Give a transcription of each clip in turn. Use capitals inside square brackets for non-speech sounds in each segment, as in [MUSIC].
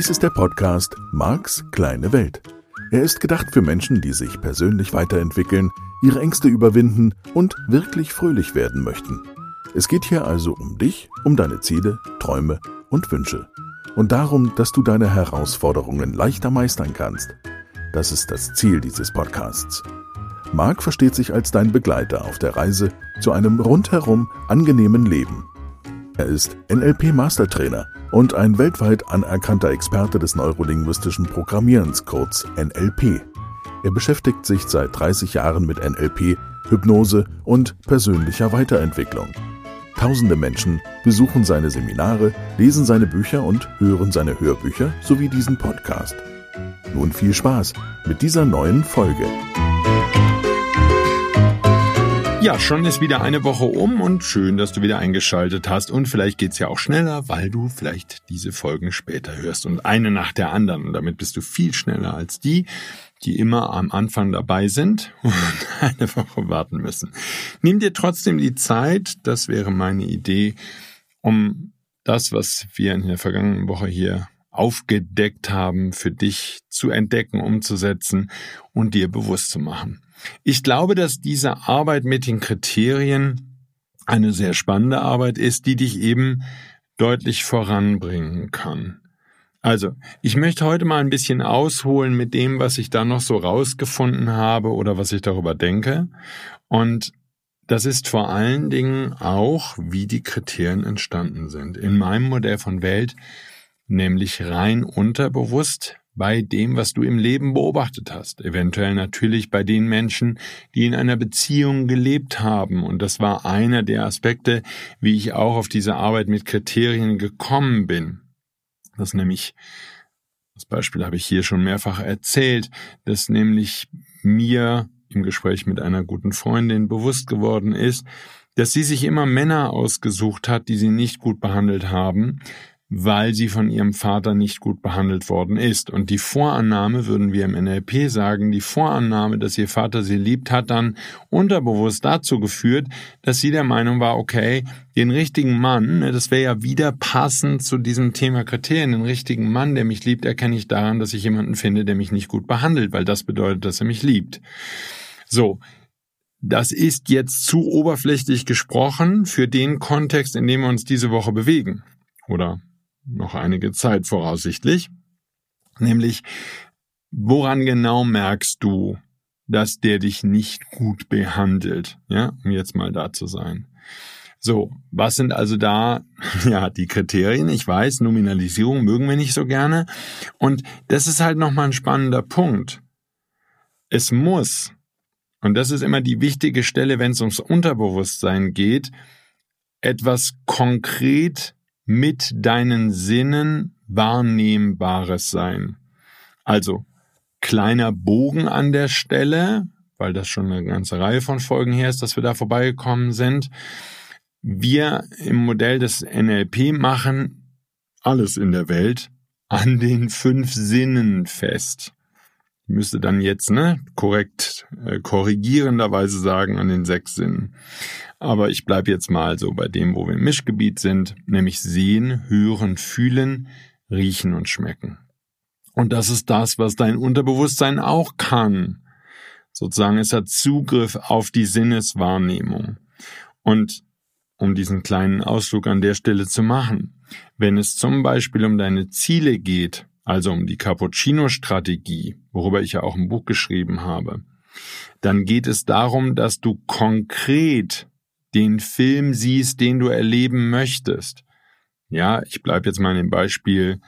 Dies ist der Podcast Marks kleine Welt. Er ist gedacht für Menschen, die sich persönlich weiterentwickeln, ihre Ängste überwinden und wirklich fröhlich werden möchten. Es geht hier also um dich, um deine Ziele, Träume und Wünsche. Und darum, dass du deine Herausforderungen leichter meistern kannst. Das ist das Ziel dieses Podcasts. Marc versteht sich als dein Begleiter auf der Reise zu einem rundherum angenehmen Leben. Er ist NLP-Mastertrainer und ein weltweit anerkannter Experte des neurolinguistischen Programmierens, kurz NLP. Er beschäftigt sich seit 30 Jahren mit NLP, Hypnose und persönlicher Weiterentwicklung. Tausende Menschen besuchen seine Seminare, lesen seine Bücher und hören seine Hörbücher sowie diesen Podcast. Nun viel Spaß mit dieser neuen Folge. Ja, schon ist wieder eine Woche um und schön, dass du wieder eingeschaltet hast. Und vielleicht geht's ja auch schneller, weil du vielleicht diese Folgen später hörst und eine nach der anderen. Und damit bist du viel schneller als die, die immer am Anfang dabei sind [LAUGHS] und eine Woche warten müssen. Nimm dir trotzdem die Zeit, das wäre meine Idee, um das, was wir in der vergangenen Woche hier aufgedeckt haben, für dich zu entdecken, umzusetzen und dir bewusst zu machen. Ich glaube, dass diese Arbeit mit den Kriterien eine sehr spannende Arbeit ist, die dich eben deutlich voranbringen kann. Also, ich möchte heute mal ein bisschen ausholen mit dem, was ich da noch so rausgefunden habe oder was ich darüber denke. Und das ist vor allen Dingen auch, wie die Kriterien entstanden sind. In meinem Modell von Welt, nämlich rein unterbewusst, bei dem, was du im Leben beobachtet hast. Eventuell natürlich bei den Menschen, die in einer Beziehung gelebt haben. Und das war einer der Aspekte, wie ich auch auf diese Arbeit mit Kriterien gekommen bin. Das nämlich, das Beispiel habe ich hier schon mehrfach erzählt, dass nämlich mir im Gespräch mit einer guten Freundin bewusst geworden ist, dass sie sich immer Männer ausgesucht hat, die sie nicht gut behandelt haben, weil sie von ihrem Vater nicht gut behandelt worden ist. Und die Vorannahme, würden wir im NLP sagen, die Vorannahme, dass ihr Vater sie liebt, hat dann unterbewusst dazu geführt, dass sie der Meinung war, okay, den richtigen Mann, ne, das wäre ja wieder passend zu diesem Thema Kriterien, den richtigen Mann, der mich liebt, erkenne ich daran, dass ich jemanden finde, der mich nicht gut behandelt, weil das bedeutet, dass er mich liebt. So, das ist jetzt zu oberflächlich gesprochen für den Kontext, in dem wir uns diese Woche bewegen. Oder noch einige Zeit voraussichtlich. Nämlich, woran genau merkst du, dass der dich nicht gut behandelt? Ja, um jetzt mal da zu sein. So, was sind also da, [LAUGHS] ja, die Kriterien? Ich weiß, Nominalisierung mögen wir nicht so gerne. Und das ist halt nochmal ein spannender Punkt. Es muss, und das ist immer die wichtige Stelle, wenn es ums Unterbewusstsein geht, etwas konkret mit deinen Sinnen wahrnehmbares sein. Also kleiner Bogen an der Stelle, weil das schon eine ganze Reihe von Folgen her ist, dass wir da vorbeigekommen sind. Wir im Modell des NLP machen alles in der Welt an den fünf Sinnen fest müsste dann jetzt ne, korrekt äh, korrigierenderweise sagen an den sechs Sinnen. Aber ich bleibe jetzt mal so bei dem, wo wir im Mischgebiet sind, nämlich sehen, hören, fühlen, riechen und schmecken. Und das ist das, was dein Unterbewusstsein auch kann. Sozusagen, es hat Zugriff auf die Sinneswahrnehmung. Und um diesen kleinen Ausflug an der Stelle zu machen, wenn es zum Beispiel um deine Ziele geht, also um die Cappuccino-Strategie, worüber ich ja auch ein Buch geschrieben habe, dann geht es darum, dass du konkret den Film siehst, den du erleben möchtest. Ja, ich bleibe jetzt mal in dem Beispiel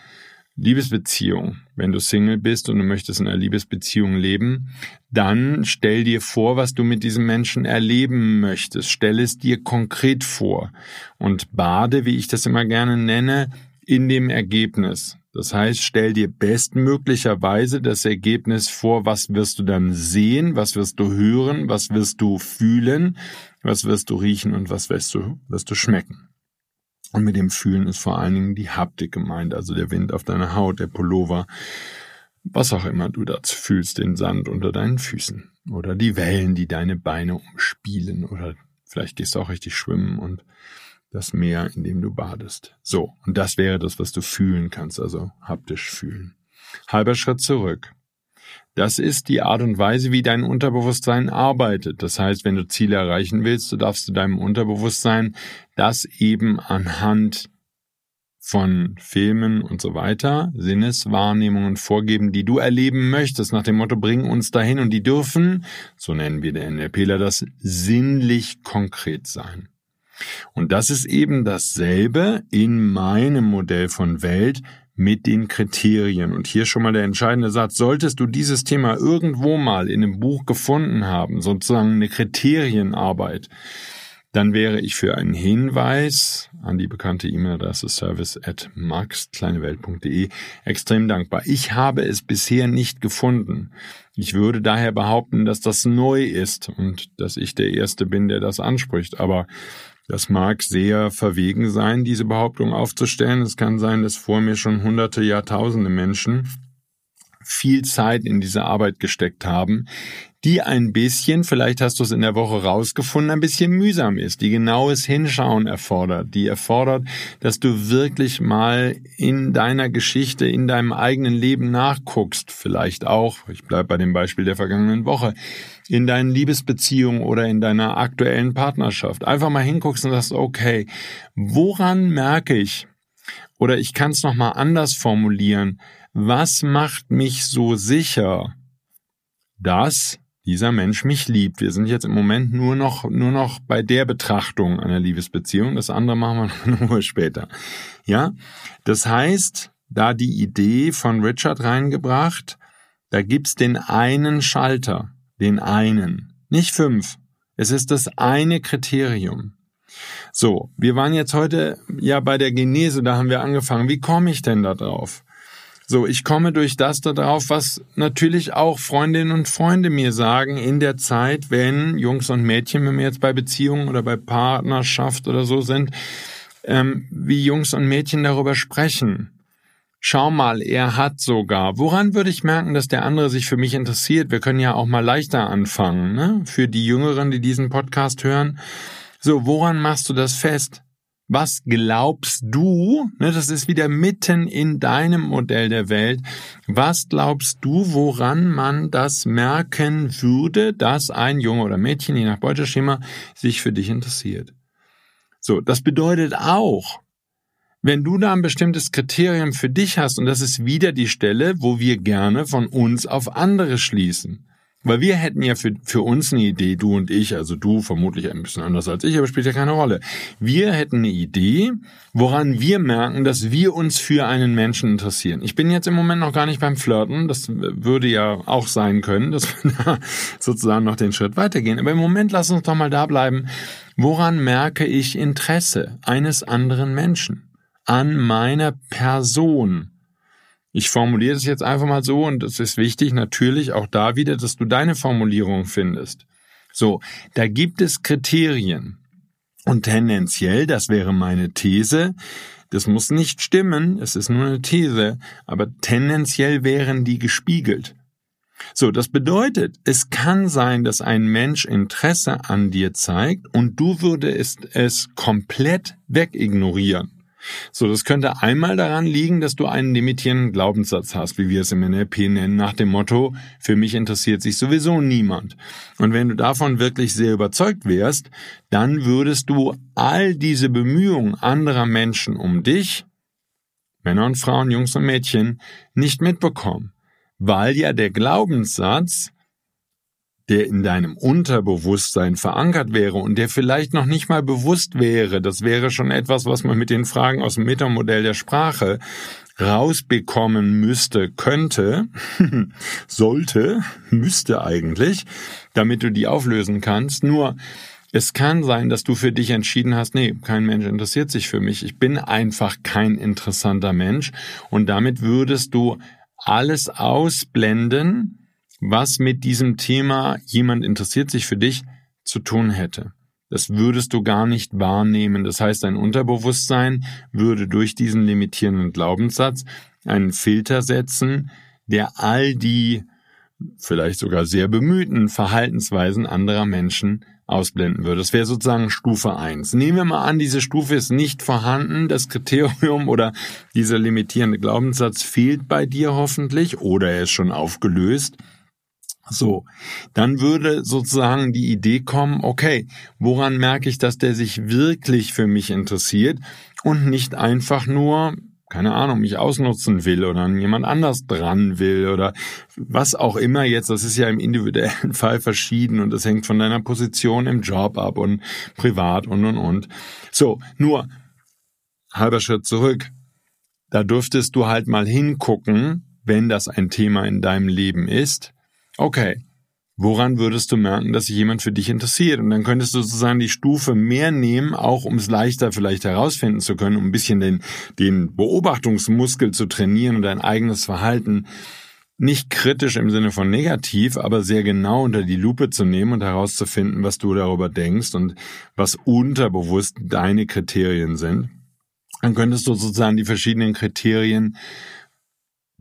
Liebesbeziehung. Wenn du Single bist und du möchtest in einer Liebesbeziehung leben, dann stell dir vor, was du mit diesem Menschen erleben möchtest. Stell es dir konkret vor und bade, wie ich das immer gerne nenne, in dem Ergebnis. Das heißt, stell dir bestmöglicherweise das Ergebnis vor, was wirst du dann sehen, was wirst du hören, was wirst du fühlen, was wirst du riechen und was wirst du, wirst du schmecken. Und mit dem Fühlen ist vor allen Dingen die Haptik gemeint, also der Wind auf deiner Haut, der Pullover, was auch immer du dazu fühlst, den Sand unter deinen Füßen oder die Wellen, die deine Beine umspielen oder vielleicht gehst du auch richtig schwimmen und das Meer, in dem du badest. So, und das wäre das, was du fühlen kannst, also haptisch fühlen. Halber Schritt zurück. Das ist die Art und Weise, wie dein Unterbewusstsein arbeitet. Das heißt, wenn du Ziele erreichen willst, du darfst du deinem Unterbewusstsein das eben anhand von Filmen und so weiter, Sinneswahrnehmungen vorgeben, die du erleben möchtest, nach dem Motto, bring uns dahin und die dürfen, so nennen wir der NLPler das, sinnlich konkret sein. Und das ist eben dasselbe in meinem Modell von Welt, mit den Kriterien. Und hier schon mal der entscheidende Satz. Solltest du dieses Thema irgendwo mal in einem Buch gefunden haben, sozusagen eine Kriterienarbeit, dann wäre ich für einen Hinweis an die bekannte E-Mail-Adresse service at maxkleinewelt.de extrem dankbar. Ich habe es bisher nicht gefunden. Ich würde daher behaupten, dass das neu ist und dass ich der Erste bin, der das anspricht. Aber das mag sehr verwegen sein, diese Behauptung aufzustellen. Es kann sein, dass vor mir schon hunderte, Jahrtausende Menschen viel Zeit in diese Arbeit gesteckt haben, die ein bisschen, vielleicht hast du es in der Woche rausgefunden, ein bisschen mühsam ist, die genaues Hinschauen erfordert, die erfordert, dass du wirklich mal in deiner Geschichte, in deinem eigenen Leben nachguckst, vielleicht auch, ich bleibe bei dem Beispiel der vergangenen Woche, in deinen Liebesbeziehungen oder in deiner aktuellen Partnerschaft. Einfach mal hinguckst und sagst, okay, woran merke ich, oder ich kann es nochmal anders formulieren, was macht mich so sicher, dass dieser Mensch mich liebt. Wir sind jetzt im Moment nur noch, nur noch bei der Betrachtung einer Liebesbeziehung. Das andere machen wir [LAUGHS] nur später. Ja? Das heißt, da die Idee von Richard reingebracht, da gibt's den einen Schalter, den einen, nicht fünf. Es ist das eine Kriterium. So, wir waren jetzt heute ja bei der Genese, da haben wir angefangen. Wie komme ich denn da drauf? So, ich komme durch das darauf, was natürlich auch Freundinnen und Freunde mir sagen in der Zeit, wenn Jungs und Mädchen, wenn wir jetzt bei Beziehungen oder bei Partnerschaft oder so sind, ähm, wie Jungs und Mädchen darüber sprechen. Schau mal, er hat sogar. Woran würde ich merken, dass der andere sich für mich interessiert? Wir können ja auch mal leichter anfangen, ne? Für die Jüngeren, die diesen Podcast hören. So, woran machst du das fest? Was glaubst du, ne, das ist wieder mitten in deinem Modell der Welt, was glaubst du, woran man das merken würde, dass ein Junge oder Mädchen, je nach Beuteschema, sich für dich interessiert? So, das bedeutet auch, wenn du da ein bestimmtes Kriterium für dich hast, und das ist wieder die Stelle, wo wir gerne von uns auf andere schließen. Weil wir hätten ja für, für uns eine Idee, du und ich, also du vermutlich ein bisschen anders als ich, aber spielt ja keine Rolle. Wir hätten eine Idee, woran wir merken, dass wir uns für einen Menschen interessieren. Ich bin jetzt im Moment noch gar nicht beim Flirten, das würde ja auch sein können, dass wir [LAUGHS] da sozusagen noch den Schritt weitergehen. Aber im Moment lass uns doch mal da bleiben. Woran merke ich Interesse eines anderen Menschen? An meiner Person? Ich formuliere das jetzt einfach mal so und es ist wichtig natürlich auch da wieder, dass du deine Formulierung findest. So, da gibt es Kriterien. Und tendenziell, das wäre meine These, das muss nicht stimmen, es ist nur eine These, aber tendenziell wären die gespiegelt. So, das bedeutet, es kann sein, dass ein Mensch Interesse an dir zeigt und du würdest es komplett wegignorieren. So, das könnte einmal daran liegen, dass du einen limitierenden Glaubenssatz hast, wie wir es im NLP nennen, nach dem Motto, für mich interessiert sich sowieso niemand. Und wenn du davon wirklich sehr überzeugt wärst, dann würdest du all diese Bemühungen anderer Menschen um dich, Männer und Frauen, Jungs und Mädchen, nicht mitbekommen. Weil ja der Glaubenssatz, der in deinem Unterbewusstsein verankert wäre und der vielleicht noch nicht mal bewusst wäre, das wäre schon etwas, was man mit den Fragen aus dem Metamodell der Sprache rausbekommen müsste, könnte, [LAUGHS] sollte, müsste eigentlich, damit du die auflösen kannst. Nur es kann sein, dass du für dich entschieden hast, nee, kein Mensch interessiert sich für mich. Ich bin einfach kein interessanter Mensch. Und damit würdest du alles ausblenden, was mit diesem Thema jemand interessiert sich für dich zu tun hätte. Das würdest du gar nicht wahrnehmen. Das heißt, dein Unterbewusstsein würde durch diesen limitierenden Glaubenssatz einen Filter setzen, der all die vielleicht sogar sehr bemühten Verhaltensweisen anderer Menschen ausblenden würde. Das wäre sozusagen Stufe eins. Nehmen wir mal an, diese Stufe ist nicht vorhanden, das Kriterium oder dieser limitierende Glaubenssatz fehlt bei dir hoffentlich oder er ist schon aufgelöst. So, dann würde sozusagen die Idee kommen, okay, woran merke ich, dass der sich wirklich für mich interessiert und nicht einfach nur, keine Ahnung, mich ausnutzen will oder an jemand anders dran will oder was auch immer jetzt, das ist ja im individuellen [LAUGHS] Fall verschieden und das hängt von deiner Position im Job ab und privat und und und. So, nur halber Schritt zurück. Da dürftest du halt mal hingucken, wenn das ein Thema in deinem Leben ist. Okay, Woran würdest du merken, dass sich jemand für dich interessiert? Und dann könntest du sozusagen die Stufe mehr nehmen, auch um es leichter vielleicht herausfinden zu können, um ein bisschen den, den Beobachtungsmuskel zu trainieren und dein eigenes Verhalten nicht kritisch im Sinne von negativ, aber sehr genau unter die Lupe zu nehmen und herauszufinden, was du darüber denkst und was unterbewusst deine Kriterien sind. Dann könntest du sozusagen die verschiedenen Kriterien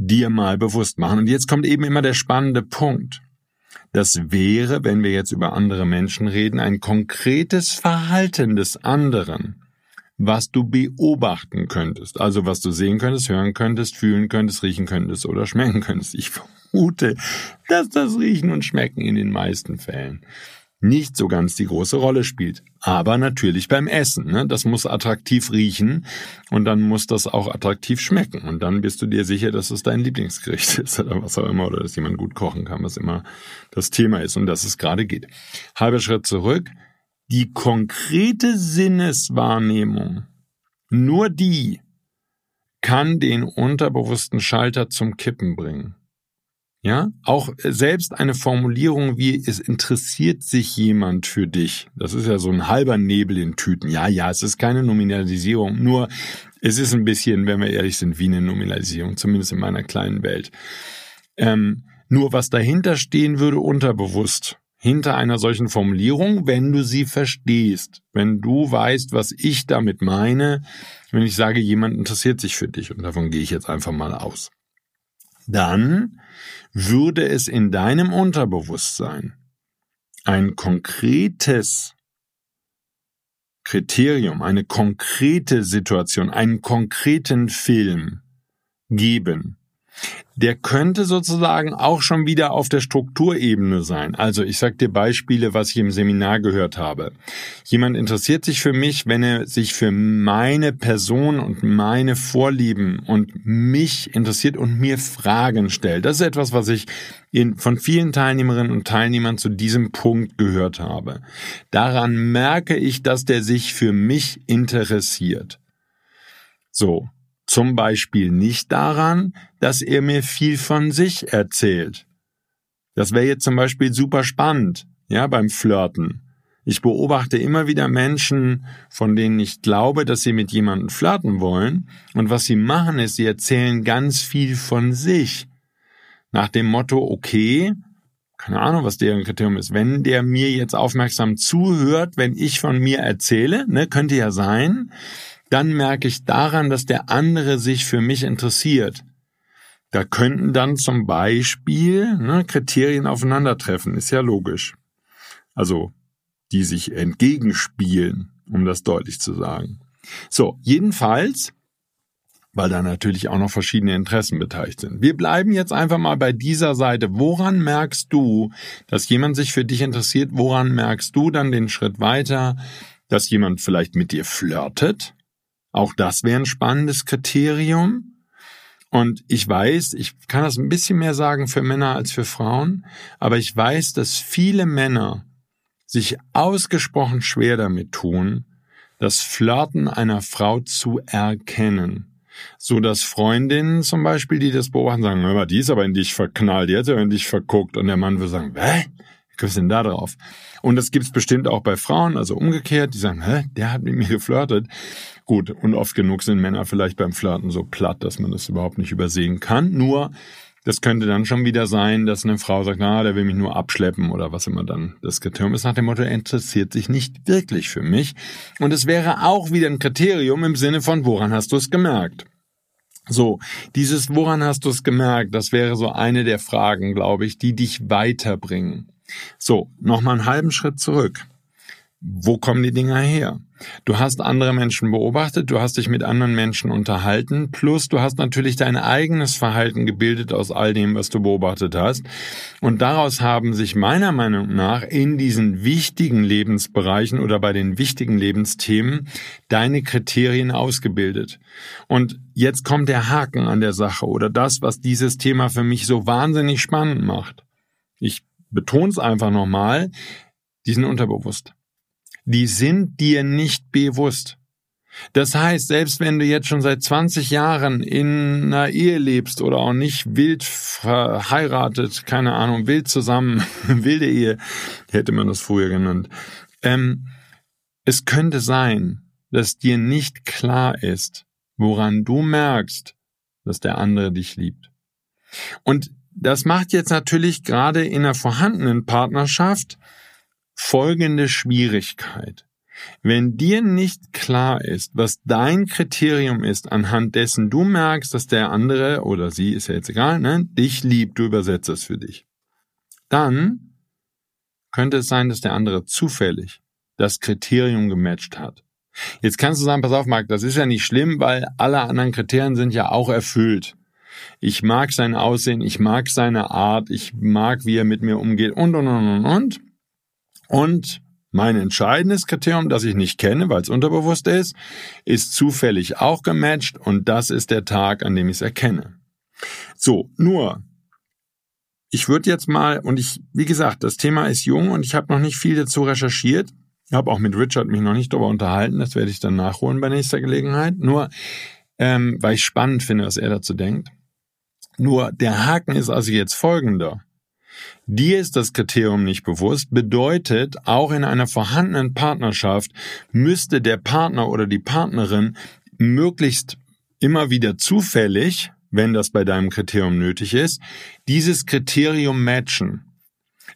dir mal bewusst machen. Und jetzt kommt eben immer der spannende Punkt. Das wäre, wenn wir jetzt über andere Menschen reden, ein konkretes Verhalten des anderen, was du beobachten könntest. Also was du sehen könntest, hören könntest, fühlen könntest, riechen könntest oder schmecken könntest. Ich vermute, dass das Riechen und Schmecken in den meisten Fällen nicht so ganz die große Rolle spielt. Aber natürlich beim Essen. Ne? Das muss attraktiv riechen und dann muss das auch attraktiv schmecken. Und dann bist du dir sicher, dass es dein Lieblingsgericht [LAUGHS] ist oder was auch immer oder dass jemand gut kochen kann, was immer das Thema ist und dass es gerade geht. Halber Schritt zurück. Die konkrete Sinneswahrnehmung, nur die kann den unterbewussten Schalter zum Kippen bringen. Ja, auch äh, selbst eine Formulierung wie es interessiert sich jemand für dich. Das ist ja so ein halber Nebel in Tüten. Ja, ja, es ist keine Nominalisierung, nur es ist ein bisschen, wenn wir ehrlich sind, wie eine Nominalisierung, zumindest in meiner kleinen Welt. Ähm, nur was dahinter stehen würde, unterbewusst, hinter einer solchen Formulierung, wenn du sie verstehst, wenn du weißt, was ich damit meine, wenn ich sage, jemand interessiert sich für dich, und davon gehe ich jetzt einfach mal aus. Dann würde es in deinem Unterbewusstsein ein konkretes Kriterium, eine konkrete Situation, einen konkreten Film geben, der könnte sozusagen auch schon wieder auf der Strukturebene sein. Also ich sage dir Beispiele, was ich im Seminar gehört habe. Jemand interessiert sich für mich, wenn er sich für meine Person und meine Vorlieben und mich interessiert und mir Fragen stellt. Das ist etwas, was ich in, von vielen Teilnehmerinnen und Teilnehmern zu diesem Punkt gehört habe. Daran merke ich, dass der sich für mich interessiert. So, zum Beispiel nicht daran, dass er mir viel von sich erzählt. Das wäre jetzt zum Beispiel super spannend, ja, beim Flirten. Ich beobachte immer wieder Menschen, von denen ich glaube, dass sie mit jemandem flirten wollen, und was sie machen ist, sie erzählen ganz viel von sich. Nach dem Motto, okay, keine Ahnung, was deren Kriterium ist. Wenn der mir jetzt aufmerksam zuhört, wenn ich von mir erzähle, ne, könnte ja sein, dann merke ich daran, dass der andere sich für mich interessiert. Da könnten dann zum Beispiel ne, Kriterien aufeinandertreffen, ist ja logisch. Also, die sich entgegenspielen, um das deutlich zu sagen. So, jedenfalls, weil da natürlich auch noch verschiedene Interessen beteiligt sind. Wir bleiben jetzt einfach mal bei dieser Seite. Woran merkst du, dass jemand sich für dich interessiert? Woran merkst du dann den Schritt weiter, dass jemand vielleicht mit dir flirtet? Auch das wäre ein spannendes Kriterium. Und ich weiß, ich kann das ein bisschen mehr sagen für Männer als für Frauen, aber ich weiß, dass viele Männer sich ausgesprochen schwer damit tun, das Flirten einer Frau zu erkennen. So dass Freundinnen zum Beispiel, die das beobachten, sagen, hör mal, die ist aber in dich verknallt, die hat ja in dich verguckt. Und der Mann will sagen, hä? Kommst du denn da drauf? Und das gibt's bestimmt auch bei Frauen, also umgekehrt, die sagen, hä, der hat mit mir geflirtet. Gut, und oft genug sind Männer vielleicht beim Flirten so platt, dass man das überhaupt nicht übersehen kann. Nur, das könnte dann schon wieder sein, dass eine Frau sagt, na, der will mich nur abschleppen oder was immer dann das Kriterium ist, nach dem Motto, er interessiert sich nicht wirklich für mich. Und es wäre auch wieder ein Kriterium im Sinne von, woran hast du es gemerkt? So, dieses woran hast du es gemerkt, das wäre so eine der Fragen, glaube ich, die dich weiterbringen. So, nochmal einen halben Schritt zurück. wo kommen die Dinger her? Du hast andere Menschen beobachtet, du hast dich mit anderen Menschen unterhalten, plus du hast natürlich dein eigenes Verhalten gebildet aus all dem, was du beobachtet hast. Und daraus haben sich meiner Meinung nach in diesen wichtigen Lebensbereichen oder bei den wichtigen Lebensthemen deine Kriterien ausgebildet. Und jetzt kommt der Haken an der Sache oder das, was dieses Thema für mich so wahnsinnig spannend macht. Ich betone es einfach nochmal, die sind unterbewusst die sind dir nicht bewusst. Das heißt, selbst wenn du jetzt schon seit 20 Jahren in einer Ehe lebst oder auch nicht wild verheiratet, keine Ahnung, wild zusammen, [LAUGHS] wilde Ehe, hätte man das früher genannt. Ähm, es könnte sein, dass dir nicht klar ist, woran du merkst, dass der andere dich liebt. Und das macht jetzt natürlich gerade in einer vorhandenen Partnerschaft folgende Schwierigkeit. Wenn dir nicht klar ist, was dein Kriterium ist, anhand dessen du merkst, dass der andere oder sie, ist ja jetzt egal, ne, dich liebt, du übersetzt es für dich, dann könnte es sein, dass der andere zufällig das Kriterium gematcht hat. Jetzt kannst du sagen, pass auf, Marc, das ist ja nicht schlimm, weil alle anderen Kriterien sind ja auch erfüllt. Ich mag sein Aussehen, ich mag seine Art, ich mag, wie er mit mir umgeht und, und, und, und, und. Und mein entscheidendes Kriterium, das ich nicht kenne, weil es unterbewusst ist, ist zufällig auch gematcht und das ist der Tag, an dem ich es erkenne. So, nur, ich würde jetzt mal, und ich, wie gesagt, das Thema ist jung und ich habe noch nicht viel dazu recherchiert. Ich habe auch mit Richard mich noch nicht darüber unterhalten, das werde ich dann nachholen bei nächster Gelegenheit. Nur, ähm, weil ich spannend finde, was er dazu denkt. Nur, der Haken ist also jetzt folgender. Dir ist das Kriterium nicht bewusst, bedeutet, auch in einer vorhandenen Partnerschaft müsste der Partner oder die Partnerin möglichst immer wieder zufällig, wenn das bei deinem Kriterium nötig ist, dieses Kriterium matchen.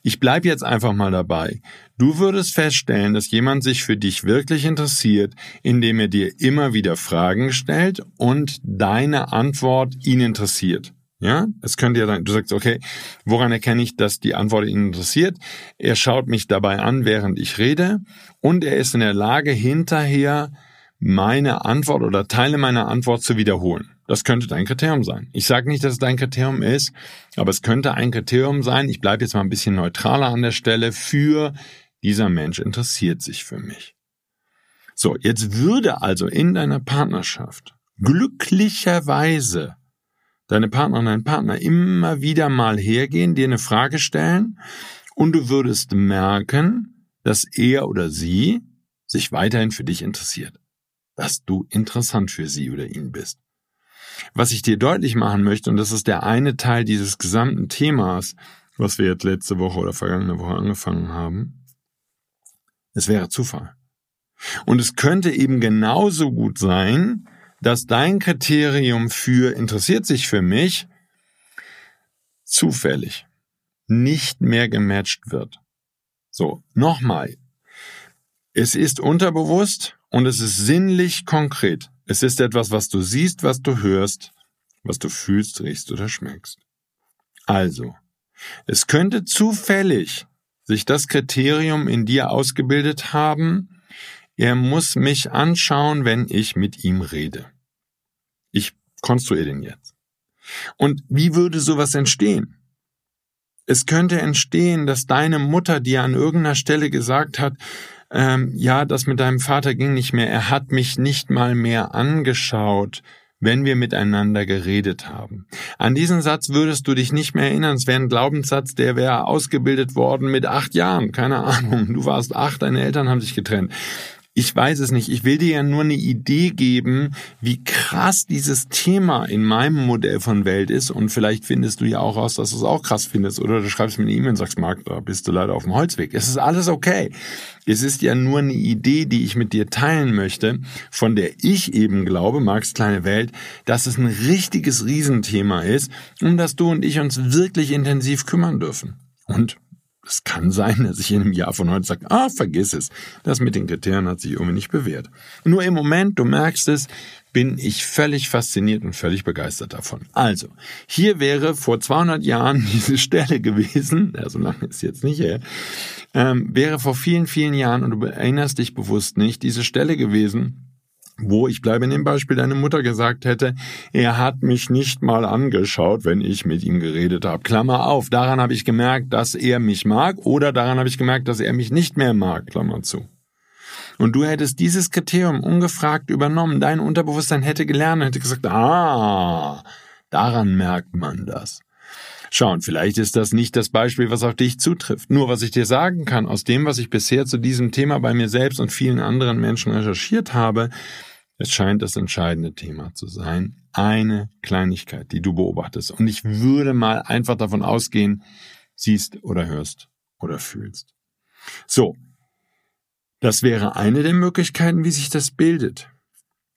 Ich bleibe jetzt einfach mal dabei. Du würdest feststellen, dass jemand sich für dich wirklich interessiert, indem er dir immer wieder Fragen stellt und deine Antwort ihn interessiert. Ja, es könnte ja sein, du sagst, okay, woran erkenne ich, dass die Antwort ihn interessiert? Er schaut mich dabei an, während ich rede und er ist in der Lage, hinterher meine Antwort oder Teile meiner Antwort zu wiederholen. Das könnte dein Kriterium sein. Ich sage nicht, dass es dein Kriterium ist, aber es könnte ein Kriterium sein. Ich bleibe jetzt mal ein bisschen neutraler an der Stelle. Für dieser Mensch interessiert sich für mich. So, jetzt würde also in deiner Partnerschaft glücklicherweise deine Partnerin, dein Partner immer wieder mal hergehen, dir eine Frage stellen und du würdest merken, dass er oder sie sich weiterhin für dich interessiert, dass du interessant für sie oder ihn bist. Was ich dir deutlich machen möchte, und das ist der eine Teil dieses gesamten Themas, was wir jetzt letzte Woche oder vergangene Woche angefangen haben, es wäre Zufall. Und es könnte eben genauso gut sein, dass dein Kriterium für interessiert sich für mich zufällig nicht mehr gematcht wird. So, nochmal. Es ist unterbewusst und es ist sinnlich konkret. Es ist etwas, was du siehst, was du hörst, was du fühlst, riechst oder schmeckst. Also, es könnte zufällig sich das Kriterium in dir ausgebildet haben, er muss mich anschauen, wenn ich mit ihm rede. Ich konstruiere den jetzt. Und wie würde sowas entstehen? Es könnte entstehen, dass deine Mutter dir an irgendeiner Stelle gesagt hat, ähm, ja, das mit deinem Vater ging nicht mehr, er hat mich nicht mal mehr angeschaut, wenn wir miteinander geredet haben. An diesen Satz würdest du dich nicht mehr erinnern. Es wäre ein Glaubenssatz, der wäre ausgebildet worden mit acht Jahren. Keine Ahnung. Du warst acht, deine Eltern haben sich getrennt. Ich weiß es nicht. Ich will dir ja nur eine Idee geben, wie krass dieses Thema in meinem Modell von Welt ist. Und vielleicht findest du ja auch raus, dass du es auch krass findest. Oder du schreibst mir eine E-Mail und sagst, Marc, da bist du leider auf dem Holzweg. Es ist alles okay. Es ist ja nur eine Idee, die ich mit dir teilen möchte, von der ich eben glaube, Marks kleine Welt, dass es ein richtiges Riesenthema ist, um das du und ich uns wirklich intensiv kümmern dürfen. Und es kann sein, dass ich in einem Jahr von heute sage, ah, vergiss es. Das mit den Kriterien hat sich irgendwie nicht bewährt. Nur im Moment, du merkst es, bin ich völlig fasziniert und völlig begeistert davon. Also, hier wäre vor 200 Jahren [LAUGHS] diese Stelle gewesen, ja, so lange ist jetzt nicht her, ähm, wäre vor vielen, vielen Jahren, und du erinnerst dich bewusst nicht, diese Stelle gewesen, wo ich bleibe in dem Beispiel deine Mutter gesagt hätte, er hat mich nicht mal angeschaut, wenn ich mit ihm geredet habe. Klammer auf, daran habe ich gemerkt, dass er mich mag oder daran habe ich gemerkt, dass er mich nicht mehr mag, Klammer zu. Und du hättest dieses Kriterium ungefragt übernommen, dein Unterbewusstsein hätte gelernt, hätte gesagt, ah, daran merkt man das. Schauen, vielleicht ist das nicht das Beispiel, was auf dich zutrifft. Nur was ich dir sagen kann, aus dem, was ich bisher zu diesem Thema bei mir selbst und vielen anderen Menschen recherchiert habe, es scheint das entscheidende Thema zu sein. Eine Kleinigkeit, die du beobachtest. Und ich würde mal einfach davon ausgehen, siehst oder hörst oder fühlst. So. Das wäre eine der Möglichkeiten, wie sich das bildet.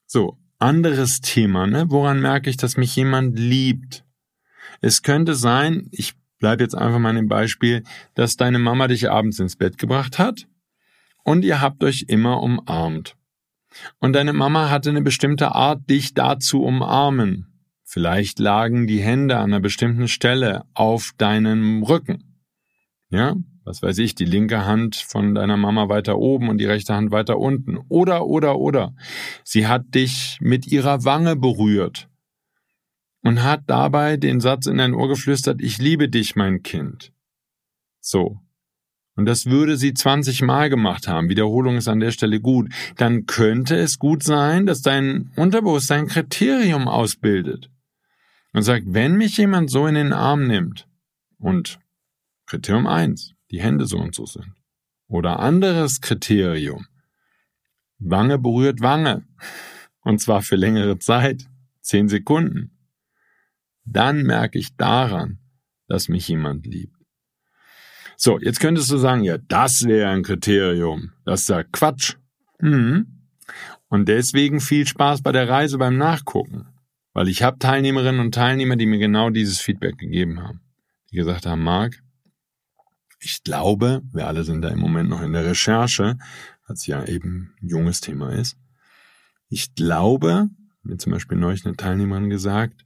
So. Anderes Thema, ne? Woran merke ich, dass mich jemand liebt? Es könnte sein, ich bleibe jetzt einfach mal im Beispiel, dass deine Mama dich abends ins Bett gebracht hat und ihr habt euch immer umarmt. Und deine Mama hatte eine bestimmte Art, dich da zu umarmen. Vielleicht lagen die Hände an einer bestimmten Stelle auf deinem Rücken. Ja, was weiß ich, die linke Hand von deiner Mama weiter oben und die rechte Hand weiter unten. Oder, oder, oder. Sie hat dich mit ihrer Wange berührt und hat dabei den Satz in dein Ohr geflüstert, ich liebe dich, mein Kind. So. Und das würde sie 20 Mal gemacht haben. Wiederholung ist an der Stelle gut. Dann könnte es gut sein, dass dein Unterbewusstsein ein Kriterium ausbildet. Und sagt, wenn mich jemand so in den Arm nimmt und Kriterium 1, die Hände so und so sind. Oder anderes Kriterium, Wange berührt Wange. Und zwar für längere Zeit, 10 Sekunden dann merke ich daran, dass mich jemand liebt. So, jetzt könntest du sagen, ja, das wäre ein Kriterium. Das ist ja Quatsch. Mhm. Und deswegen viel Spaß bei der Reise beim Nachgucken. Weil ich habe Teilnehmerinnen und Teilnehmer, die mir genau dieses Feedback gegeben haben. Die gesagt haben, Marc, ich glaube, wir alle sind da im Moment noch in der Recherche, was ja eben ein junges Thema ist. Ich glaube, mir zum Beispiel neulich eine Teilnehmerin gesagt,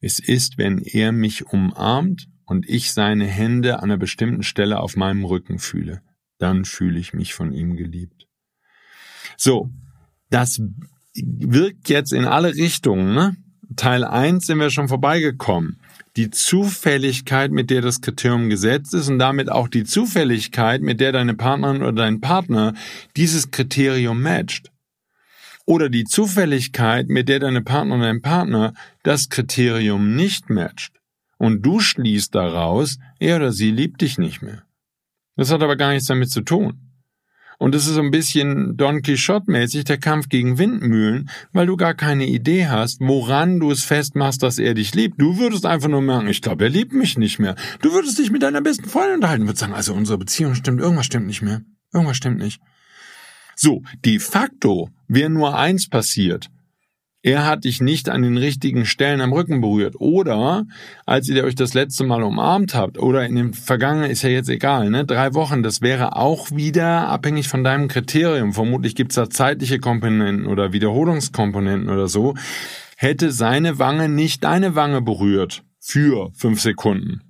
es ist, wenn er mich umarmt und ich seine Hände an einer bestimmten Stelle auf meinem Rücken fühle. Dann fühle ich mich von ihm geliebt. So, das wirkt jetzt in alle Richtungen. Ne? Teil 1 sind wir schon vorbeigekommen. Die Zufälligkeit, mit der das Kriterium gesetzt ist und damit auch die Zufälligkeit, mit der deine Partnerin oder dein Partner dieses Kriterium matcht oder die Zufälligkeit, mit der deine Partnerin dein Partner das Kriterium nicht matcht und du schließt daraus, er oder sie liebt dich nicht mehr. Das hat aber gar nichts damit zu tun. Und es ist so ein bisschen Don Quixote-mäßig der Kampf gegen Windmühlen, weil du gar keine Idee hast, woran du es festmachst, dass er dich liebt. Du würdest einfach nur merken, ich glaube, er liebt mich nicht mehr. Du würdest dich mit deiner besten Freundin unterhalten und würdest sagen, also unsere Beziehung stimmt, irgendwas stimmt nicht mehr. Irgendwas stimmt nicht. So, de facto wäre nur eins passiert. Er hat dich nicht an den richtigen Stellen am Rücken berührt. Oder als ihr euch das letzte Mal umarmt habt, oder in dem Vergangenen ist ja jetzt egal, ne? Drei Wochen, das wäre auch wieder abhängig von deinem Kriterium. Vermutlich gibt's da zeitliche Komponenten oder Wiederholungskomponenten oder so. Hätte seine Wange nicht deine Wange berührt für fünf Sekunden.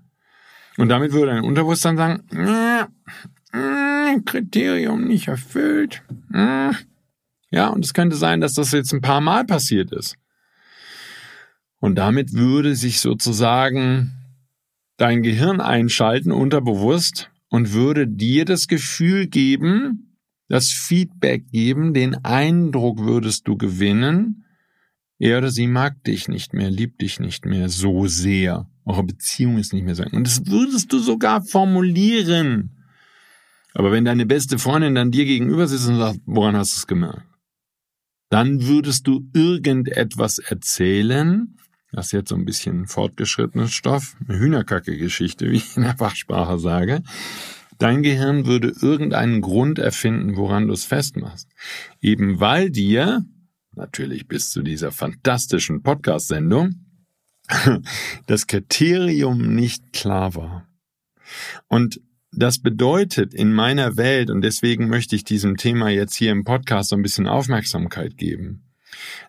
Und damit würde ein Unterbewusstsein sagen, hm, Kriterium nicht erfüllt. Hm. Ja, und es könnte sein, dass das jetzt ein paar Mal passiert ist. Und damit würde sich sozusagen dein Gehirn einschalten, unterbewusst, und würde dir das Gefühl geben, das Feedback geben, den Eindruck würdest du gewinnen, er oder sie mag dich nicht mehr, liebt dich nicht mehr so sehr. Eure Beziehung ist nicht mehr so. Und das würdest du sogar formulieren. Aber wenn deine beste Freundin dann dir gegenüber sitzt und sagt, woran hast du es gemerkt? Dann würdest du irgendetwas erzählen, das ist jetzt so ein bisschen fortgeschrittener Stoff, eine Hühnerkacke-Geschichte, wie ich in der Fachsprache sage. Dein Gehirn würde irgendeinen Grund erfinden, woran du es festmachst. Eben weil dir, natürlich bis zu dieser fantastischen Podcast-Sendung, [LAUGHS] das Kriterium nicht klar war. Und das bedeutet in meiner Welt, und deswegen möchte ich diesem Thema jetzt hier im Podcast so ein bisschen Aufmerksamkeit geben,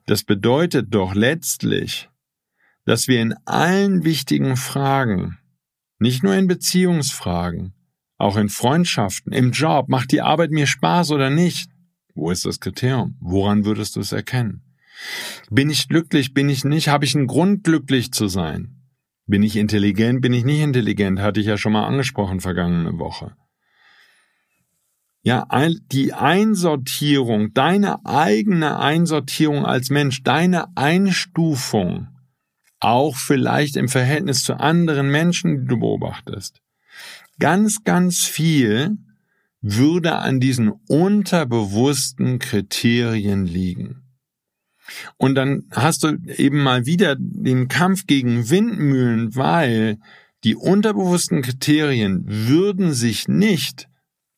das bedeutet doch letztlich, dass wir in allen wichtigen Fragen, nicht nur in Beziehungsfragen, auch in Freundschaften, im Job, macht die Arbeit mir Spaß oder nicht? Wo ist das Kriterium? Woran würdest du es erkennen? Bin ich glücklich, bin ich nicht, habe ich einen Grund, glücklich zu sein? Bin ich intelligent, bin ich nicht intelligent, hatte ich ja schon mal angesprochen vergangene Woche. Ja, die Einsortierung, deine eigene Einsortierung als Mensch, deine Einstufung, auch vielleicht im Verhältnis zu anderen Menschen, die du beobachtest. Ganz, ganz viel würde an diesen unterbewussten Kriterien liegen. Und dann hast du eben mal wieder den Kampf gegen Windmühlen, weil die unterbewussten Kriterien würden sich nicht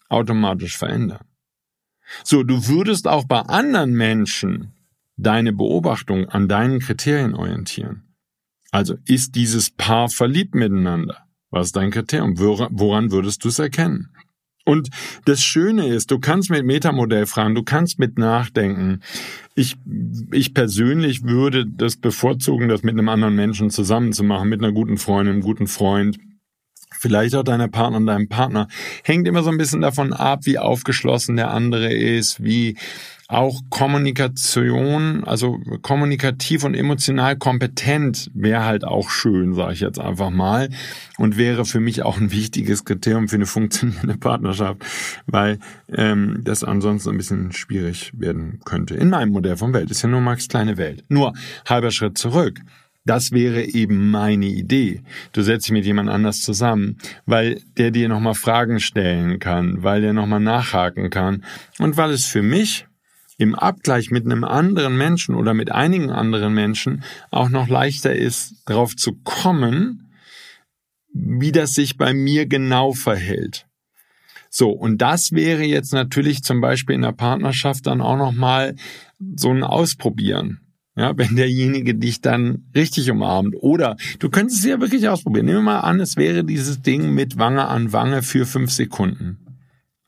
automatisch verändern. So, du würdest auch bei anderen Menschen deine Beobachtung an deinen Kriterien orientieren. Also ist dieses Paar verliebt miteinander? Was ist dein Kriterium? Woran würdest du es erkennen? Und das Schöne ist, du kannst mit Metamodell fragen, du kannst mit nachdenken. Ich, ich persönlich würde das bevorzugen, das mit einem anderen Menschen zusammenzumachen, mit einer guten Freundin, einem guten Freund, vielleicht auch deiner Partner und deinem Partner. Hängt immer so ein bisschen davon ab, wie aufgeschlossen der andere ist, wie auch Kommunikation, also kommunikativ und emotional kompetent wäre halt auch schön, sage ich jetzt einfach mal, und wäre für mich auch ein wichtiges Kriterium für eine funktionierende Partnerschaft, weil ähm, das ansonsten ein bisschen schwierig werden könnte. In meinem Modell von Welt ist ja nur Max kleine Welt. Nur halber Schritt zurück. Das wäre eben meine Idee. Du setzt dich mit jemand anders zusammen, weil der dir nochmal Fragen stellen kann, weil der nochmal nachhaken kann und weil es für mich im Abgleich mit einem anderen Menschen oder mit einigen anderen Menschen auch noch leichter ist, darauf zu kommen, wie das sich bei mir genau verhält. So, und das wäre jetzt natürlich zum Beispiel in der Partnerschaft dann auch nochmal so ein Ausprobieren. Ja, wenn derjenige dich dann richtig umarmt. Oder du könntest es ja wirklich ausprobieren. Nehmen wir mal an, es wäre dieses Ding mit Wange an Wange für fünf Sekunden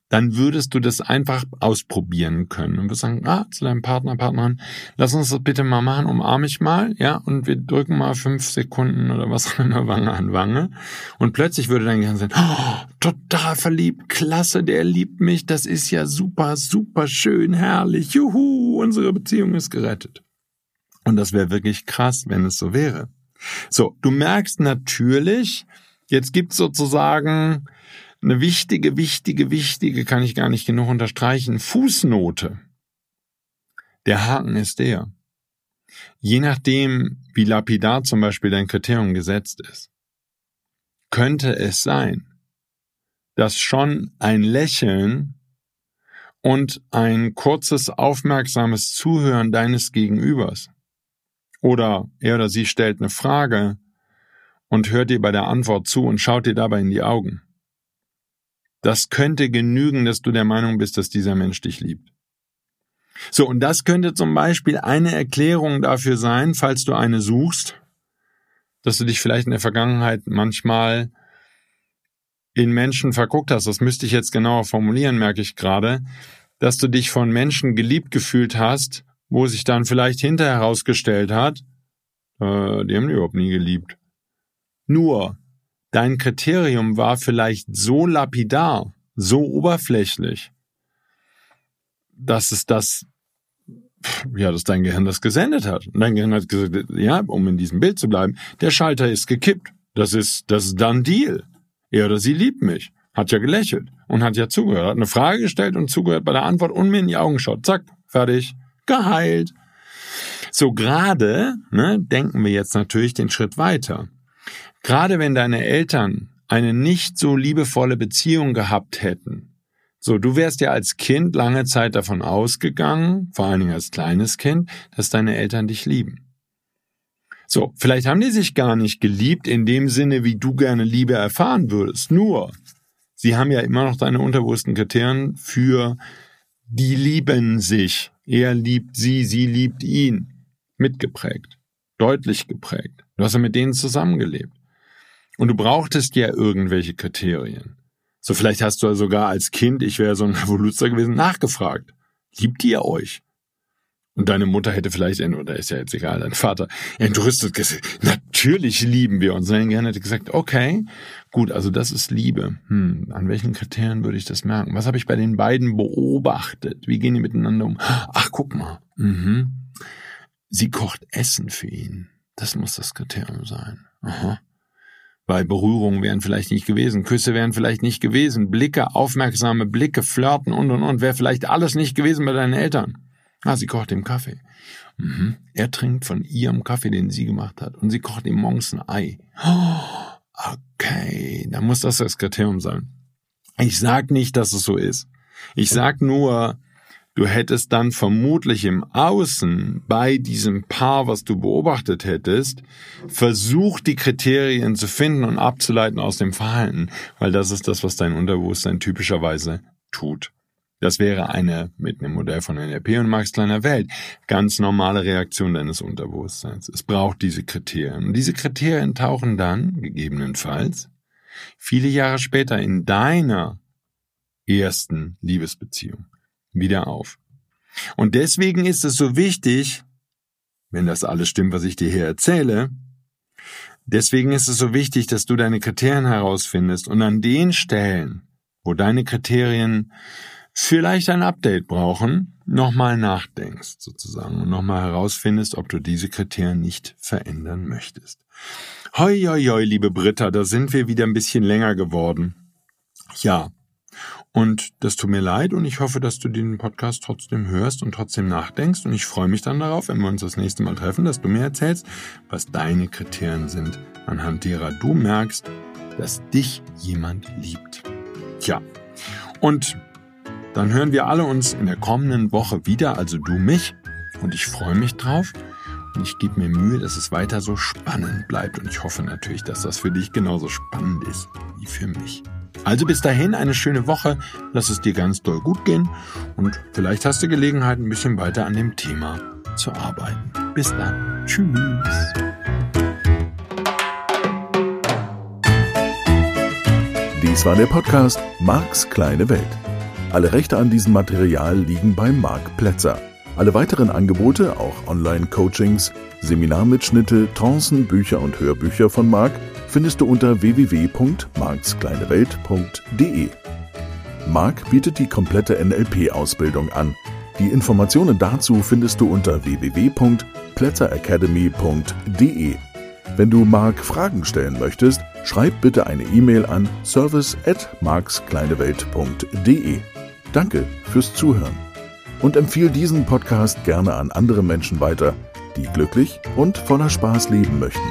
dann würdest du das einfach ausprobieren können und würdest sagen, ah, zu deinem Partner, Partnerin, lass uns das bitte mal machen, umarme ich mal, ja, und wir drücken mal fünf Sekunden oder was an der [LAUGHS] Wange an Wange. Und plötzlich würde dein Gehirn sagen, oh, total verliebt, klasse, der liebt mich, das ist ja super, super schön, herrlich, juhu, unsere Beziehung ist gerettet. Und das wäre wirklich krass, wenn es so wäre. So, du merkst natürlich, jetzt gibt's sozusagen eine wichtige, wichtige, wichtige, kann ich gar nicht genug unterstreichen, Fußnote. Der Haken ist der. Je nachdem, wie lapidar zum Beispiel dein Kriterium gesetzt ist, könnte es sein, dass schon ein Lächeln und ein kurzes, aufmerksames Zuhören deines Gegenübers oder er oder sie stellt eine Frage und hört dir bei der Antwort zu und schaut dir dabei in die Augen das könnte genügen, dass du der Meinung bist, dass dieser Mensch dich liebt. So, und das könnte zum Beispiel eine Erklärung dafür sein, falls du eine suchst, dass du dich vielleicht in der Vergangenheit manchmal in Menschen verguckt hast. Das müsste ich jetzt genauer formulieren, merke ich gerade, dass du dich von Menschen geliebt gefühlt hast, wo sich dann vielleicht hinterher herausgestellt hat, äh, die haben die überhaupt nie geliebt. Nur, Dein Kriterium war vielleicht so lapidar, so oberflächlich, dass es das, ja, dass dein Gehirn das gesendet hat. Und dein Gehirn hat gesagt, ja, um in diesem Bild zu bleiben, der Schalter ist gekippt. Das ist, das ist dann Deal. Er oder sie liebt mich. Hat ja gelächelt und hat ja zugehört, hat eine Frage gestellt und zugehört bei der Antwort und mir in die Augen schaut. Zack, fertig, geheilt. So gerade ne, denken wir jetzt natürlich den Schritt weiter. Gerade wenn deine Eltern eine nicht so liebevolle Beziehung gehabt hätten, so, du wärst ja als Kind lange Zeit davon ausgegangen, vor allen Dingen als kleines Kind, dass deine Eltern dich lieben. So, vielleicht haben die sich gar nicht geliebt in dem Sinne, wie du gerne Liebe erfahren würdest. Nur, sie haben ja immer noch deine unterbewussten Kriterien für die lieben sich. Er liebt sie, sie liebt ihn. Mitgeprägt. Deutlich geprägt. Du hast ja mit denen zusammengelebt. Und du brauchtest ja irgendwelche Kriterien. So vielleicht hast du sogar als Kind, ich wäre so ein [LAUGHS] Revoluzer gewesen, nachgefragt. Liebt ihr euch? Und deine Mutter hätte vielleicht, oder ist ja jetzt egal, dein Vater, entrüstet gesagt, natürlich lieben wir uns. Dann gerne hätte gesagt, okay, gut, also das ist Liebe. Hm, an welchen Kriterien würde ich das merken? Was habe ich bei den beiden beobachtet? Wie gehen die miteinander um? Ach, guck mal. Mhm. Sie kocht Essen für ihn. Das muss das Kriterium sein. Aha. Weil Berührungen wären vielleicht nicht gewesen, Küsse wären vielleicht nicht gewesen, Blicke, aufmerksame Blicke, Flirten und und und, wäre vielleicht alles nicht gewesen bei deinen Eltern. Ah, sie kocht ihm Kaffee. Mhm. Er trinkt von ihrem Kaffee, den sie gemacht hat. Und sie kocht ihm morgens ein Ei. [GASPS] Okay, dann muss das das Kriterium sein. Ich sag nicht, dass es so ist. Ich sag nur, du hättest dann vermutlich im Außen bei diesem Paar, was du beobachtet hättest, versucht, die Kriterien zu finden und abzuleiten aus dem Verhalten, weil das ist das, was dein Unterbewusstsein typischerweise tut. Das wäre eine, mit einem Modell von NLP und Max Kleiner Welt, ganz normale Reaktion deines Unterbewusstseins. Es braucht diese Kriterien. Und diese Kriterien tauchen dann, gegebenenfalls, viele Jahre später in deiner ersten Liebesbeziehung wieder auf. Und deswegen ist es so wichtig, wenn das alles stimmt, was ich dir hier erzähle, deswegen ist es so wichtig, dass du deine Kriterien herausfindest und an den Stellen, wo deine Kriterien vielleicht ein Update brauchen, nochmal nachdenkst sozusagen und nochmal herausfindest, ob du diese Kriterien nicht verändern möchtest. Hoi, hoi, hoi, liebe Britta, da sind wir wieder ein bisschen länger geworden. Ja. Und das tut mir leid und ich hoffe, dass du den Podcast trotzdem hörst und trotzdem nachdenkst und ich freue mich dann darauf, wenn wir uns das nächste Mal treffen, dass du mir erzählst, was deine Kriterien sind, anhand derer du merkst, dass dich jemand liebt. Tja. Und dann hören wir alle uns in der kommenden Woche wieder, also du mich. Und ich freue mich drauf. Und ich gebe mir Mühe, dass es weiter so spannend bleibt. Und ich hoffe natürlich, dass das für dich genauso spannend ist wie für mich. Also bis dahin eine schöne Woche. Lass es dir ganz doll gut gehen. Und vielleicht hast du Gelegenheit, ein bisschen weiter an dem Thema zu arbeiten. Bis dann. Tschüss. Dies war der Podcast Marks kleine Welt. Alle Rechte an diesem Material liegen bei Marc Plätzer. Alle weiteren Angebote, auch Online-Coachings, Seminarmitschnitte, Trancen, Bücher und Hörbücher von Marc findest du unter www.markskleinewelt.de. Marc bietet die komplette NLP-Ausbildung an. Die Informationen dazu findest du unter www.plätzeracademy.de. Wenn du Marc Fragen stellen möchtest, schreib bitte eine E-Mail an service at markskleinewelt.de. Danke fürs Zuhören und empfehle diesen Podcast gerne an andere Menschen weiter, die glücklich und voller Spaß leben möchten.